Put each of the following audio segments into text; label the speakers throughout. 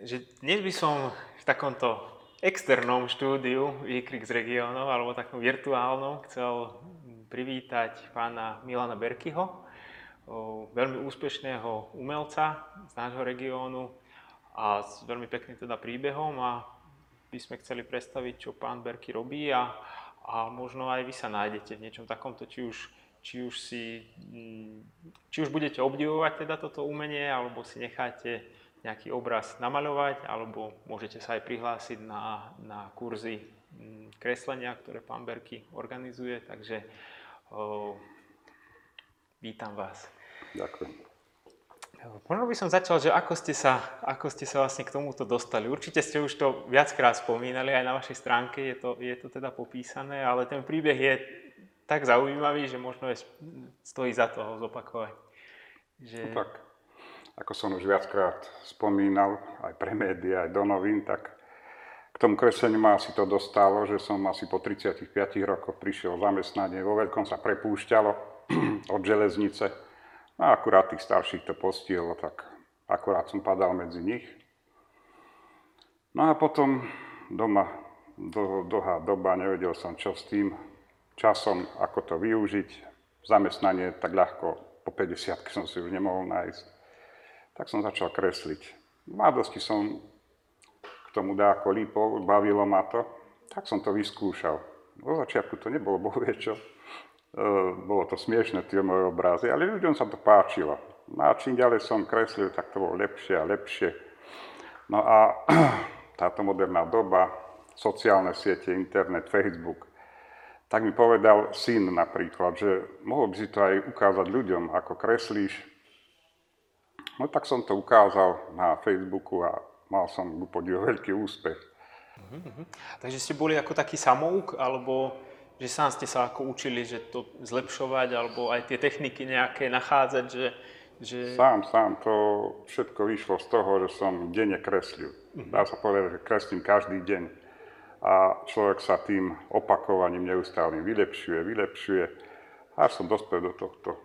Speaker 1: Takže dnes by som v takomto externom štúdiu Výkrik z regiónov, alebo takom virtuálnom, chcel privítať pána Milana Berkyho, veľmi úspešného umelca z nášho regiónu a s veľmi pekným teda príbehom a by sme chceli predstaviť, čo pán Berky robí a, a možno aj vy sa nájdete v niečom takomto, či už, či už si, či už budete obdivovať teda toto umenie, alebo si necháte nejaký obraz namaľovať, alebo môžete sa aj prihlásiť na, na kurzy mm, kreslenia, ktoré pán Berky organizuje, takže o, vítam vás.
Speaker 2: Ďakujem.
Speaker 1: Možno by som začal, že ako ste, sa, ako ste sa vlastne k tomuto dostali. Určite ste už to viackrát spomínali, aj na vašej stránke je to, je to teda popísané, ale ten príbeh je tak zaujímavý, že možno je, stojí za to ho zopakovať.
Speaker 2: Že... No tak, ako som už viackrát spomínal, aj pre médiá, aj do novín, tak k tomu kresleniu ma asi to dostalo, že som asi po 35 rokoch prišiel zamestnanie, vo veľkom sa prepúšťalo od železnice. A akurát tých starších to postihlo, tak akurát som padal medzi nich. No a potom doma do, dlhá doba, nevedel som čo s tým časom, ako to využiť. Zamestnanie tak ľahko po 50 som si už nemohol nájsť tak som začal kresliť. V mladosti som k tomu dáko lípol, bavilo ma to, tak som to vyskúšal. Vo začiatku to nebolo bohvie čo, e, bolo to smiešne tie moje obrazy, ale ľuďom sa to páčilo. No a čím ďalej som kreslil, tak to bolo lepšie a lepšie. No a táto moderná doba, sociálne siete, internet, Facebook, tak mi povedal syn napríklad, že mohol by si to aj ukázať ľuďom, ako kreslíš, No tak som to ukázal na Facebooku a mal som ku podivu veľký úspech.
Speaker 1: Uh-huh. Takže ste boli ako taký samouk, alebo že sám ste sa ako učili, že to zlepšovať, alebo aj tie techniky nejaké nachádzať, že... že...
Speaker 2: Sám, sám. To všetko vyšlo z toho, že som denne kreslil. Uh-huh. Dá sa povedať, že kreslím každý deň. A človek sa tým opakovaním neustálým vylepšuje, vylepšuje. Až som dospel do tohto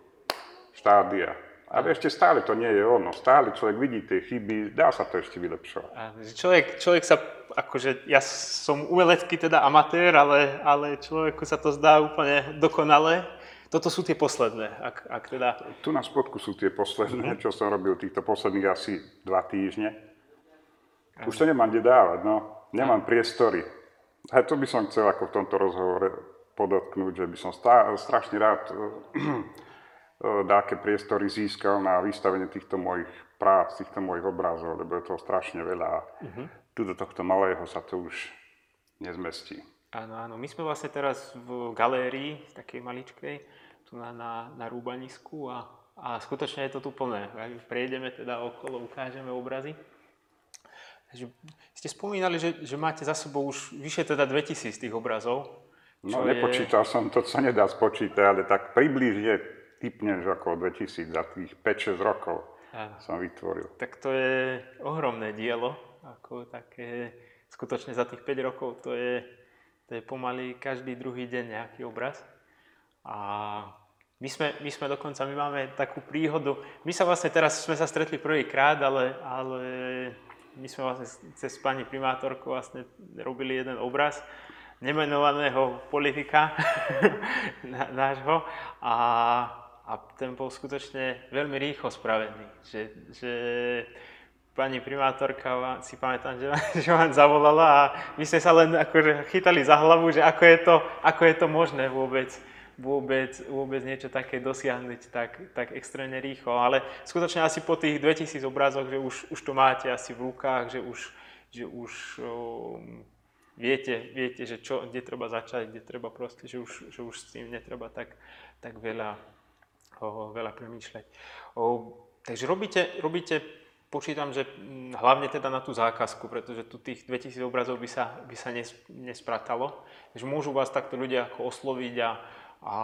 Speaker 2: štádia. Ale ešte stále to nie je ono. Stále človek vidí tie chyby, dá sa to ešte vylepšovať.
Speaker 1: Človek, človek sa, akože ja som umelecký teda amatér, ale, ale človeku sa to zdá úplne dokonale. Toto sú tie posledné, ak, ak teda...
Speaker 2: Tu na spodku sú tie posledné, čo som robil týchto posledných asi dva týždne. Už to nemám kde dávať, no. Nemám priestory. A to by som chcel ako v tomto rozhovore podotknúť, že by som stá, strašne rád dáke priestory získal na vystavenie týchto mojich prác, týchto mojich obrazov, lebo je toho strašne veľa uh-huh. tu do tohto malého sa to už nezmestí.
Speaker 1: Áno, áno. My sme vlastne teraz v galérii, takej maličkej, tu na, na, na Rúbanisku a, a skutočne je to tu plné. Prejdeme teda okolo, ukážeme obrazy. Takže ste spomínali, že, že máte za sebou už vyše teda 2000 tých obrazov.
Speaker 2: No, nepočítal je... som, to sa nedá spočítať, ale tak približne typneš ako 2000 za tých 5-6 rokov Áno. som vytvoril.
Speaker 1: Tak to je ohromné dielo, ako také, skutočne za tých 5 rokov to je, to je pomaly každý druhý deň nejaký obraz. A my sme, my sme dokonca, my máme takú príhodu, my sa vlastne teraz sme sa stretli prvýkrát, ale, ale my sme vlastne cez pani primátorku vlastne robili jeden obraz nemenovaného politika nášho a a ten bol skutočne veľmi rýchlo spravený. Že, že pani primátorka, si pamätám, že, že vám zavolala a my sme sa len akože chytali za hlavu, že ako je to, ako je to možné vôbec, vôbec, vôbec niečo také dosiahnuť tak, tak extrémne rýchlo. Ale skutočne asi po tých 2000 obrazoch, že už, už to máte asi v rukách, že už, že už um, viete, viete, že čo, kde treba začať, kde treba proste, že už, že už s tým netreba tak, tak veľa, o, veľa premýšľať. O, takže robíte, robíte, počítam, že mm, hlavne teda na tú zákazku, pretože tu tých 2000 obrazov by sa, by sa nes, nespratalo. Takže môžu vás takto ľudia ako osloviť a, a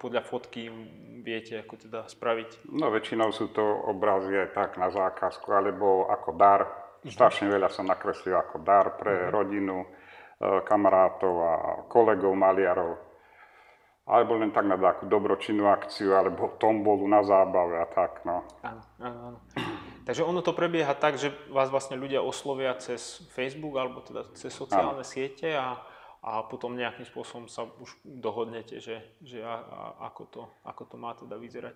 Speaker 1: podľa fotky viete ako teda spraviť?
Speaker 2: No väčšinou sú to obrazy aj tak na zákazku, alebo ako dar. Mhm. Strašne veľa som nakreslil ako dar pre uh-huh. rodinu, e, kamarátov a kolegov maliarov alebo len tak na takú dobročinnú akciu, alebo tombolu na zábave a tak, no.
Speaker 1: Áno, áno, áno. Takže ono to prebieha tak, že vás vlastne ľudia oslovia cez Facebook alebo teda cez sociálne Áno. siete a, a potom nejakým spôsobom sa už dohodnete, že, že a, a, ako, to, ako to má teda vyzerať.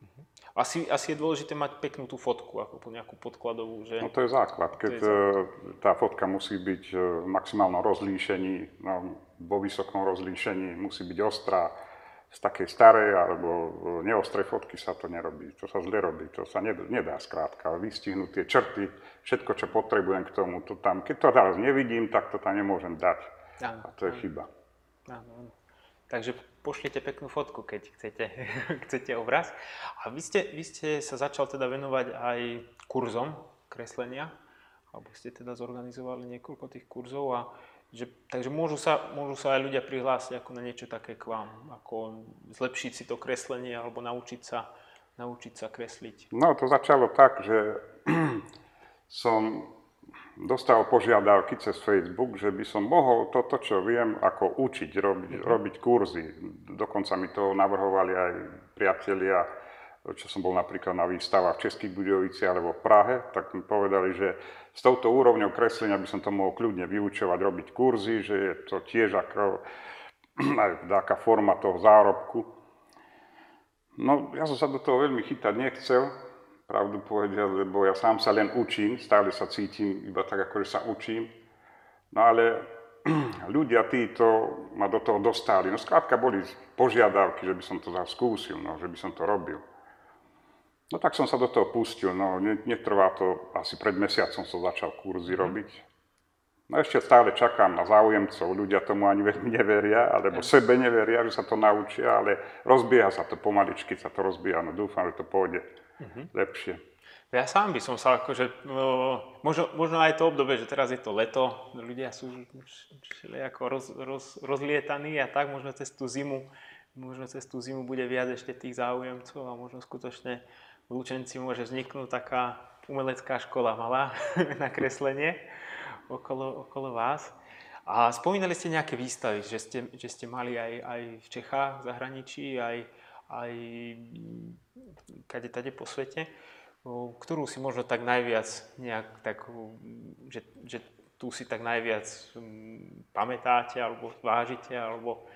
Speaker 1: Mhm. Asi, asi je dôležité mať peknú tú fotku, ako nejakú podkladovú, že...
Speaker 2: No to je základ. Keď je základ. Tá fotka musí byť e, v maximálnom rozlíšení, no, vo vysokom rozlíšení, musí byť ostrá. Z takej starej alebo e, neostrej fotky sa to nerobí. To sa zle robí. To sa nedá, nedá skrátka. Vystihnúť tie črty, všetko, čo potrebujem k tomu, to tam, keď to teraz nevidím, tak to tam nemôžem dať. Áno, A to je áno. chyba.
Speaker 1: Áno, áno. Takže pošlite peknú fotku, keď chcete, chcete obraz. A vy ste, vy ste sa začal teda venovať aj kurzom kreslenia, alebo ste teda zorganizovali niekoľko tých kurzov a že, takže môžu sa, môžu sa aj ľudia prihlásiť ako na niečo také k vám, ako zlepšiť si to kreslenie alebo naučiť sa, naučiť sa kresliť.
Speaker 2: No to začalo tak, že som dostal požiadavky cez Facebook, že by som mohol toto, čo viem, ako učiť, robiť, mm-hmm. robiť kurzy. Dokonca mi to navrhovali aj priatelia, čo som bol napríklad na výstavách v Českých Budovici alebo v Prahe, tak mi povedali, že s touto úrovňou kreslenia by som to mohol kľudne vyučovať, robiť kurzy, že je to tiež ako aj taká forma toho zárobku. No, ja som sa do toho veľmi chytať nechcel, pravdu povedať, lebo ja sám sa len učím, stále sa cítim iba tak, ako sa učím. No ale ľudia títo ma do toho dostali. No skrátka boli požiadavky, že by som to skúsil, no, že by som to robil. No tak som sa do toho pustil, no netrvá to, asi pred mesiacom som začal kurzy mm. robiť. No ešte stále čakám na záujemcov, ľudia tomu ani veľmi neveria, alebo sebe neveria, že sa to naučia, ale rozbieha sa to pomaličky, sa to rozbieha, no dúfam, že to pôjde mm-hmm. lepšie.
Speaker 1: Ja sám by som sa akože, no, možno, možno aj to obdobie, že teraz je to leto, ľudia sú ako roz, roz, rozlietaní a tak možno cez tú zimu, možno cez tú zimu bude viac ešte tých záujemcov a možno skutočne v Lučenci môže vzniknúť taká umelecká škola malá na kreslenie okolo, okolo vás. A spomínali ste nejaké výstavy, že ste, že ste mali aj, aj v Čechách, v zahraničí, aj, aj kade tade po svete, ktorú si možno tak najviac nejak tak, že, že tu si tak najviac pamätáte alebo vážite, alebo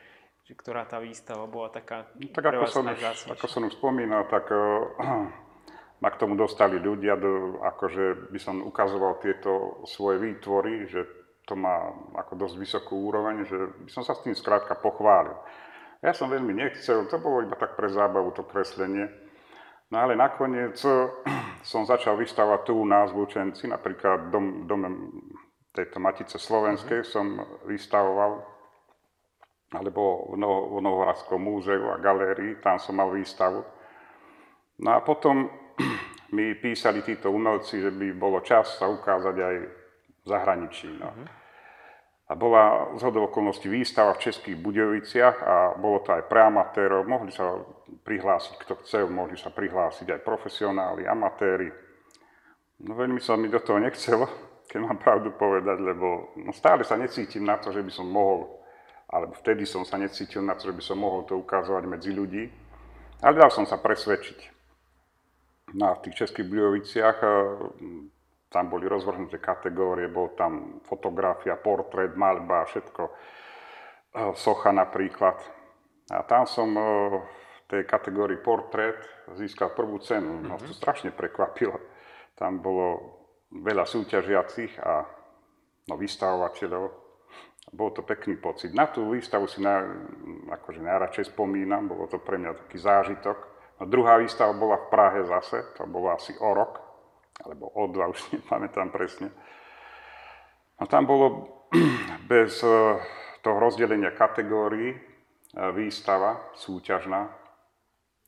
Speaker 1: že ktorá tá výstava bola taká
Speaker 2: no, tak ako som, už, ako som už spomínal, tak uh, ma k tomu dostali ľudia, do, akože by som ukazoval tieto svoje výtvory, že to má ako dosť vysokú úroveň, že by som sa s tým skrátka pochválil. Ja som veľmi nechcel, to bolo iba tak pre zábavu to kreslenie. No ale nakoniec som začal vystavať tu u nás v Lučenci, napríklad dom, dome tejto Matice Slovenskej mm-hmm. som vystavoval, alebo v, no, v Novohradskom múzeu a galérii, tam som mal výstavu. No a potom mi písali títo umelci, že by bolo čas sa ukázať aj v zahraničí. No. Mm-hmm. A bola z okolností výstava v Českých Budoviciach a bolo to aj pre amatérov. Mohli sa prihlásiť, kto chce, mohli sa prihlásiť aj profesionáli, amatéri. No veľmi sa mi do toho nechcelo, keď mám pravdu povedať, lebo no stále sa necítim na to, že by som mohol, alebo vtedy som sa necítil na to, že by som mohol to ukazovať medzi ľudí. Ale dal som sa presvedčiť. No a v tých Českých Budoviciach tam boli rozvrhnuté kategórie, bol tam fotografia, portrét, maľba, všetko, e, socha napríklad. A tam som e, v tej kategórii portrét získal prvú cenu. No to mhm. strašne prekvapilo. Tam bolo veľa súťažiacich a no, vystavovateľov. Bol to pekný pocit. Na tú výstavu si na, akože najradšej spomínam, bolo to pre mňa taký zážitok. A druhá výstava bola v Prahe zase, to bolo asi o rok alebo o dva, už nepamätám presne. A tam bolo bez eh, toho rozdelenia kategórií eh, výstava súťažná.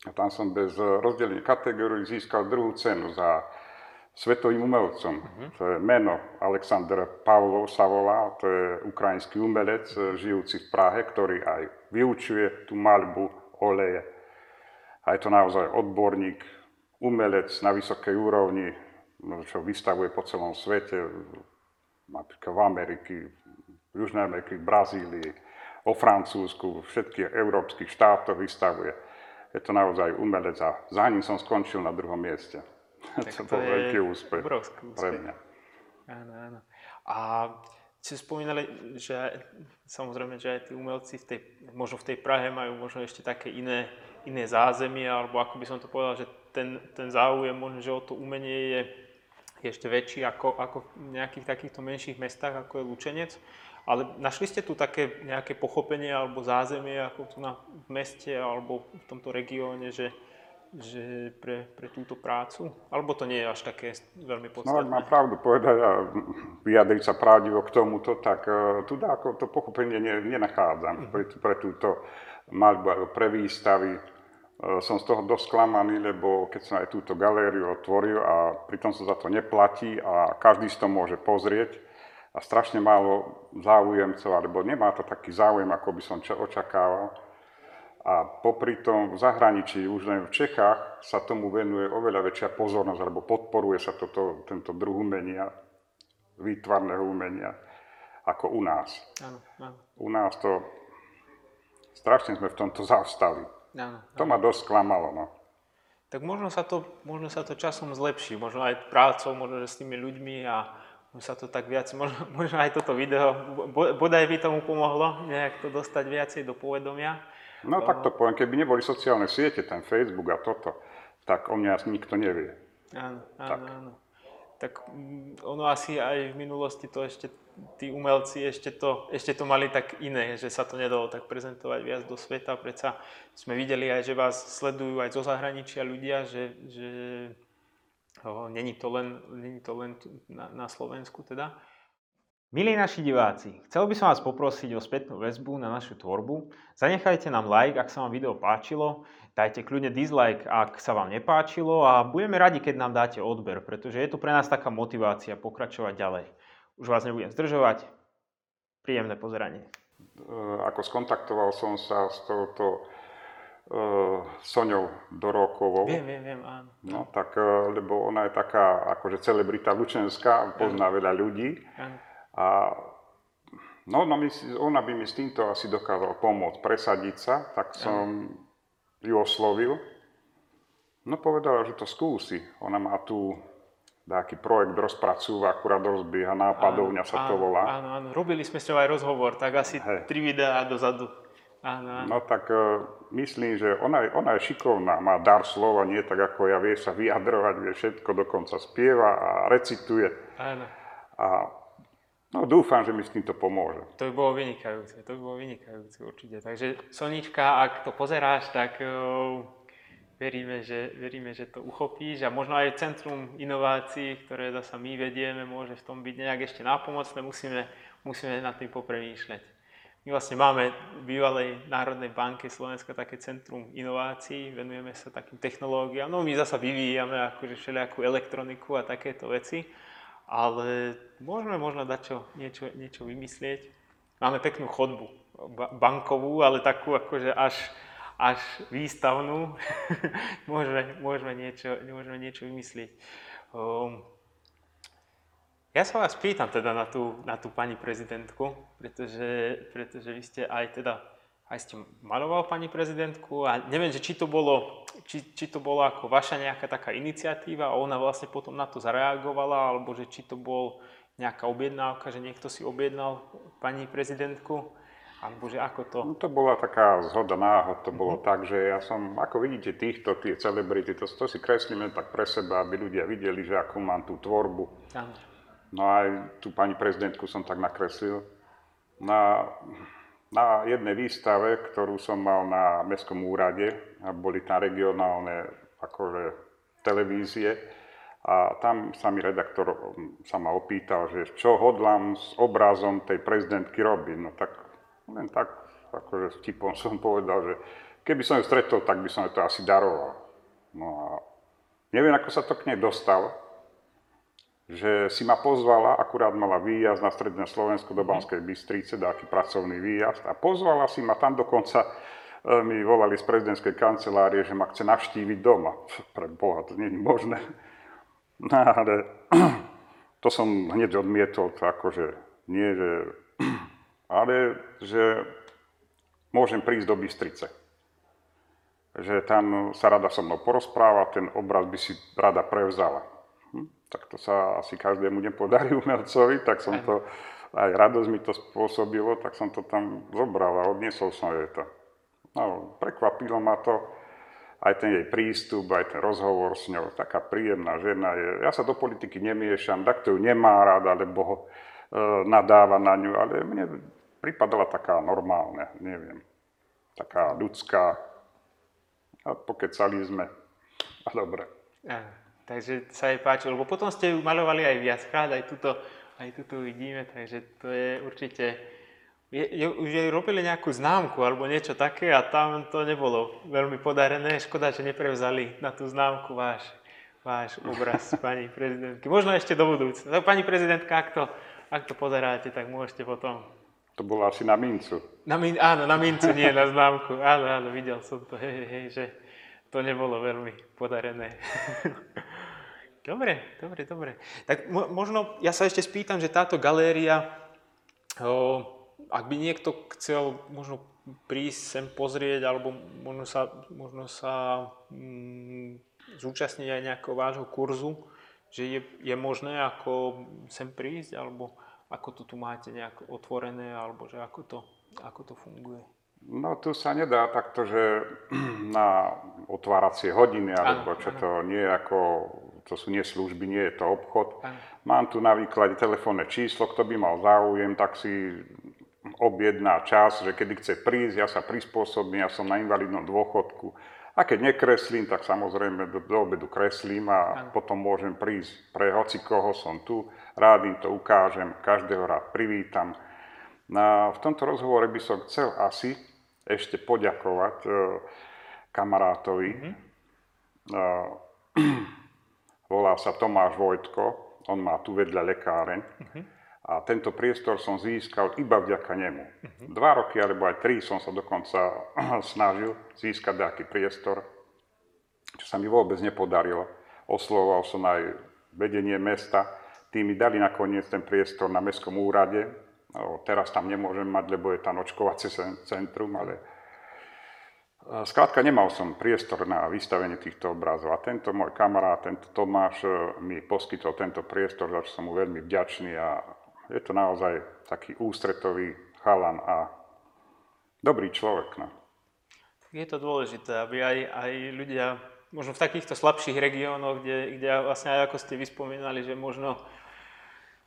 Speaker 2: A tam som bez eh, rozdelenia kategórií získal druhú cenu za svetovým umelcom. Uh-huh. To je meno Aleksandr Pavlov Savola, to je ukrajinský umelec žijúci v Prahe, ktorý aj vyučuje tú maľbu oleje. A je to naozaj odborník, umelec na vysokej úrovni, čo vystavuje po celom svete, napríklad v Ameriky, v Južnej Amerike, v Brazílii, o Francúzsku, všetkých európskych štátoch vystavuje. Je to naozaj umelec a za ním som skončil na druhom mieste. to bol veľký úspech
Speaker 1: obrovský úspech.
Speaker 2: pre mňa.
Speaker 1: Áno, áno. A ste spomínali, že samozrejme, že aj tí umelci v tej, možno v tej Prahe majú možno ešte také iné, iné zázemie, alebo ako by som to povedal, že ten, ten záujem možno, že o to umenie je, je ešte väčší ako, ako v nejakých takýchto menších mestách, ako je Lučenec. Ale našli ste tu také nejaké pochopenie alebo zázemie ako tu na, v meste alebo v tomto regióne, že, že pre, pre túto prácu? Alebo to nie je až také veľmi
Speaker 2: No, ak
Speaker 1: podstatné?
Speaker 2: mám pravdu povedať a vyjadriť sa pravdivo k tomuto, tak uh, tu ako to pochopenie ne, nenachádzam pre, pre túto maľbu pre výstavy. Uh, som z toho dosť sklamaný, lebo keď som aj túto galériu otvoril a pritom sa za to neplatí a každý si to môže pozrieť a strašne málo záujemcov, alebo nemá to taký záujem, ako by som ča- očakával. A popri tom v zahraničí, už len v Čechách, sa tomu venuje oveľa väčšia pozornosť, alebo podporuje sa toto, tento druh umenia, výtvarného umenia, ako u nás.
Speaker 1: Áno, áno,
Speaker 2: U nás to, strašne sme v tomto zavstali.
Speaker 1: Áno.
Speaker 2: To ma dosť sklamalo, no.
Speaker 1: Tak možno sa, to, možno sa to časom zlepší, možno aj prácou, možno s tými ľuďmi a možno sa to tak viac, možno, možno aj toto video, bo- bodaj by tomu pomohlo nejak to dostať viacej do povedomia.
Speaker 2: No tak to poviem, keby neboli sociálne siete, ten Facebook a toto, tak o mňa nikto nevie.
Speaker 1: Áno, áno,
Speaker 2: Tak.
Speaker 1: áno. Tak mm, ono asi aj v minulosti to ešte, tí umelci ešte to, ešte to mali tak iné, že sa to nedalo tak prezentovať viac do sveta. Predsa sme videli aj, že vás sledujú aj zo zahraničia ľudia, že, že o, není to len, není to len na, na Slovensku teda. Milí naši diváci, chcel by som vás poprosiť o spätnú väzbu na našu tvorbu. Zanechajte nám like, ak sa vám video páčilo, dajte kľudne dislike, ak sa vám nepáčilo a budeme radi, keď nám dáte odber, pretože je to pre nás taká motivácia pokračovať ďalej. Už vás nebudem zdržovať, príjemné pozeranie.
Speaker 2: E, ako skontaktoval som sa s touto uh, Soňou Dorokovou.
Speaker 1: Viem, viem, viem, áno.
Speaker 2: No tak, e, lebo ona je taká akože celebrita lučenská, pozná veľa ľudí.
Speaker 1: áno.
Speaker 2: A no, no my, si- ona by mi s týmto asi dokázala pomôcť presadiť sa, tak som ju oslovil. No povedala, že to skúsi. Ona má tu nejaký projekt rozpracúva, akurát rozbieha, nápadovňa sa to
Speaker 1: áno,
Speaker 2: volá.
Speaker 1: Áno, áno, robili sme s ňou aj rozhovor, tak asi
Speaker 2: Hej.
Speaker 1: tri videá dozadu. Áno, áno.
Speaker 2: No tak e, myslím, že ona, je- ona je šikovná, má dar slova, nie tak ako ja, vie sa vyjadrovať, vie všetko, dokonca spieva a recituje.
Speaker 1: áno.
Speaker 2: A no dúfam, že mi s týmto pomôže.
Speaker 1: To by bolo vynikajúce, to by bolo vynikajúce určite. Takže Sonička, ak to pozeráš, tak uh, veríme, že, veríme, že to uchopíš a možno aj Centrum inovácií, ktoré zasa my vedieme, môže v tom byť nejak ešte nápomocné, musíme, musíme nad tým popremýšľať. My vlastne máme v bývalej Národnej banke Slovenska také centrum inovácií, venujeme sa takým technológiám, no my zasa vyvíjame akože všelijakú elektroniku a takéto veci, ale môžeme možno dať čo, niečo, niečo vymyslieť. Máme peknú chodbu, ba- bankovú, ale takú akože až, až výstavnú. môžeme, môžeme, niečo, môžeme niečo vymyslieť. Um, ja sa vás pýtam teda na tú, na tú pani prezidentku, pretože, pretože vy ste aj teda aj ste maloval pani prezidentku a neviem, že či to bolo, či, či to bolo ako vaša nejaká taká iniciatíva a ona vlastne potom na to zareagovala, alebo že či to bol nejaká objednávka, že niekto si objednal pani prezidentku, alebo že ako to...
Speaker 2: No to bola taká zhoda náhod, to bolo tak, že ja som, ako vidíte týchto, tie celebrity, to, to si kreslíme tak pre seba, aby ľudia videli, že ako mám tú tvorbu.
Speaker 1: Áno.
Speaker 2: No aj tú pani prezidentku som tak nakreslil. Na, na jednej výstave, ktorú som mal na Mestskom úrade, a boli tam regionálne akože, televízie, a tam sa mi redaktor um, sa ma opýtal, že čo hodlám s obrazom tej prezidentky robiť. No tak len tak, akože vtipom som povedal, že keby som ju stretol, tak by som jej to asi daroval. No a neviem, ako sa to k nej dostalo, že si ma pozvala, akurát mala výjazd na Stredné Slovensko do Banskej Bystrice, taký pracovný výjazd a pozvala si ma tam dokonca, e, mi volali z prezidentskej kancelárie, že ma chce navštíviť doma. Pre Boha, to nie je možné. No, ale to som hneď odmietol, to akože nie, že, ale že môžem prísť do Bystrice. že tam sa rada so mnou porozpráva, ten obraz by si rada prevzala. Hm? Tak to sa asi každému nepodarí umelcovi, tak som to, aj radosť mi to spôsobilo, tak som to tam zobral a odniesol som jej to. No, prekvapilo ma to, aj ten jej prístup, aj ten rozhovor s ňou, taká príjemná žena je. Ja sa do politiky nemiešam, takto ju nemá rád, alebo ho e, nadáva na ňu, ale mne pripadala taká normálna, neviem, taká ľudská. A pokecali sme. A dobre.
Speaker 1: A, takže sa jej páčilo, lebo potom ste ju malovali aj viackrát, aj tuto, aj tuto vidíme, takže to je určite je, je, už jej robili nejakú známku alebo niečo také a tam to nebolo veľmi podarené. Škoda, že neprevzali na tú známku váš, váš obraz pani prezidentky. Možno ešte do budúcna. Pani prezidentka, ak to, ak to pozeráte, tak môžete potom...
Speaker 2: To bolo asi na mincu.
Speaker 1: Na min, áno, na mincu, nie na známku. Áno, áno, videl som to, hej, hej, že to nebolo veľmi podarené. dobre, dobre, dobre. Tak mo, možno ja sa ešte spýtam, že táto galéria o, ak by niekto chcel možno prísť sem pozrieť, alebo možno sa, možno sa mm, zúčastniť aj nejakého vášho kurzu, že je, je možné ako sem prísť, alebo ako to tu máte nejak otvorené, alebo že ako to, ako to funguje?
Speaker 2: No tu sa nedá takto, že na otváracie hodiny, alebo čo to nie je ako, to sú nie služby, nie je to obchod. Ano. Mám tu na výklade telefónne číslo, kto by mal záujem, tak si objedná čas, že kedy chce prísť, ja sa prispôsobím, ja som na invalidnom dôchodku. A keď nekreslím, tak samozrejme do, do obedu kreslím a ano. potom môžem prísť pre hoci koho som tu. Rád im to ukážem, každého rád privítam. Na, v tomto rozhovore by som chcel asi ešte poďakovať e, kamarátovi. Mm-hmm. E, volá sa Tomáš Vojtko, on má tu vedľa lekáreň. Mm-hmm a tento priestor som získal iba vďaka nemu. Uh-huh. Dva roky alebo aj tri som sa dokonca snažil získať nejaký priestor, čo sa mi vôbec nepodarilo. Oslovoval som aj vedenie mesta, tí mi dali nakoniec ten priestor na mestskom úrade. No, teraz tam nemôžem mať, lebo je tam očkovacie centrum, ale Skrátka, nemal som priestor na vystavenie týchto obrazov a tento môj kamarát, tento Tomáš, mi poskytol tento priestor, za čo som mu veľmi vďačný a je to naozaj taký ústretový chalan a dobrý človek. No.
Speaker 1: Je to dôležité, aby aj, aj ľudia, možno v takýchto slabších regiónoch, kde, kde vlastne aj ako ste vyspomínali, že možno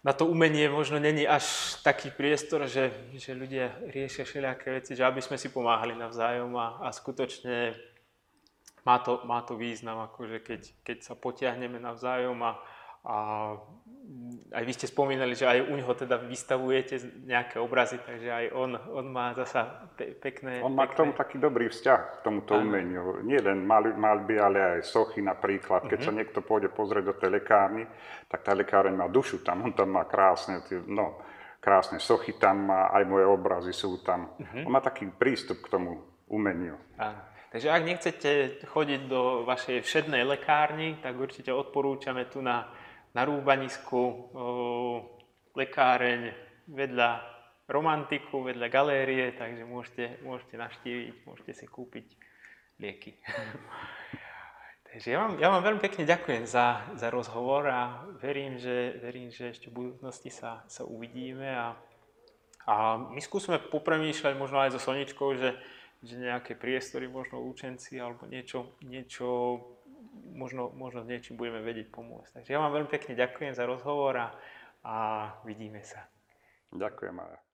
Speaker 1: na to umenie možno není až taký priestor, že, že ľudia riešia všelijaké veci, že aby sme si pomáhali navzájom a, a skutočne má to, má to význam, akože keď, keď sa potiahneme navzájom a, a aj vy ste spomínali, že aj u neho teda vystavujete nejaké obrazy, takže aj on, on má zasa pe- pekné...
Speaker 2: On má pekné... k tomu taký dobrý vzťah, k tomuto ano. umeniu. Nie len mal, malby, ale aj sochy napríklad. Keď uh-huh. sa niekto pôjde pozrieť do tej lekárny, tak tá lekáreň má dušu tam. On tam má krásne, no, krásne sochy tam má, aj moje obrazy sú tam. Uh-huh. On má taký prístup k tomu umeniu.
Speaker 1: Áno. Takže ak nechcete chodiť do vašej všednej lekárny, tak určite odporúčame tu na na rúbanisku, lekáreň vedľa romantiku, vedľa galérie, takže môžete, môžete naštíviť, môžete si kúpiť lieky. takže ja vám, ja vám veľmi pekne ďakujem za, za rozhovor a verím, že, verím, že ešte v budúcnosti sa, sa uvidíme a, a my skúsime popremýšľať možno aj so Soničkou, že, že nejaké priestory, možno učenci alebo niečo, niečo možno, možno niečím budeme vedieť pomôcť. Takže ja vám veľmi pekne ďakujem za rozhovor a, a vidíme sa.
Speaker 2: Ďakujem aj.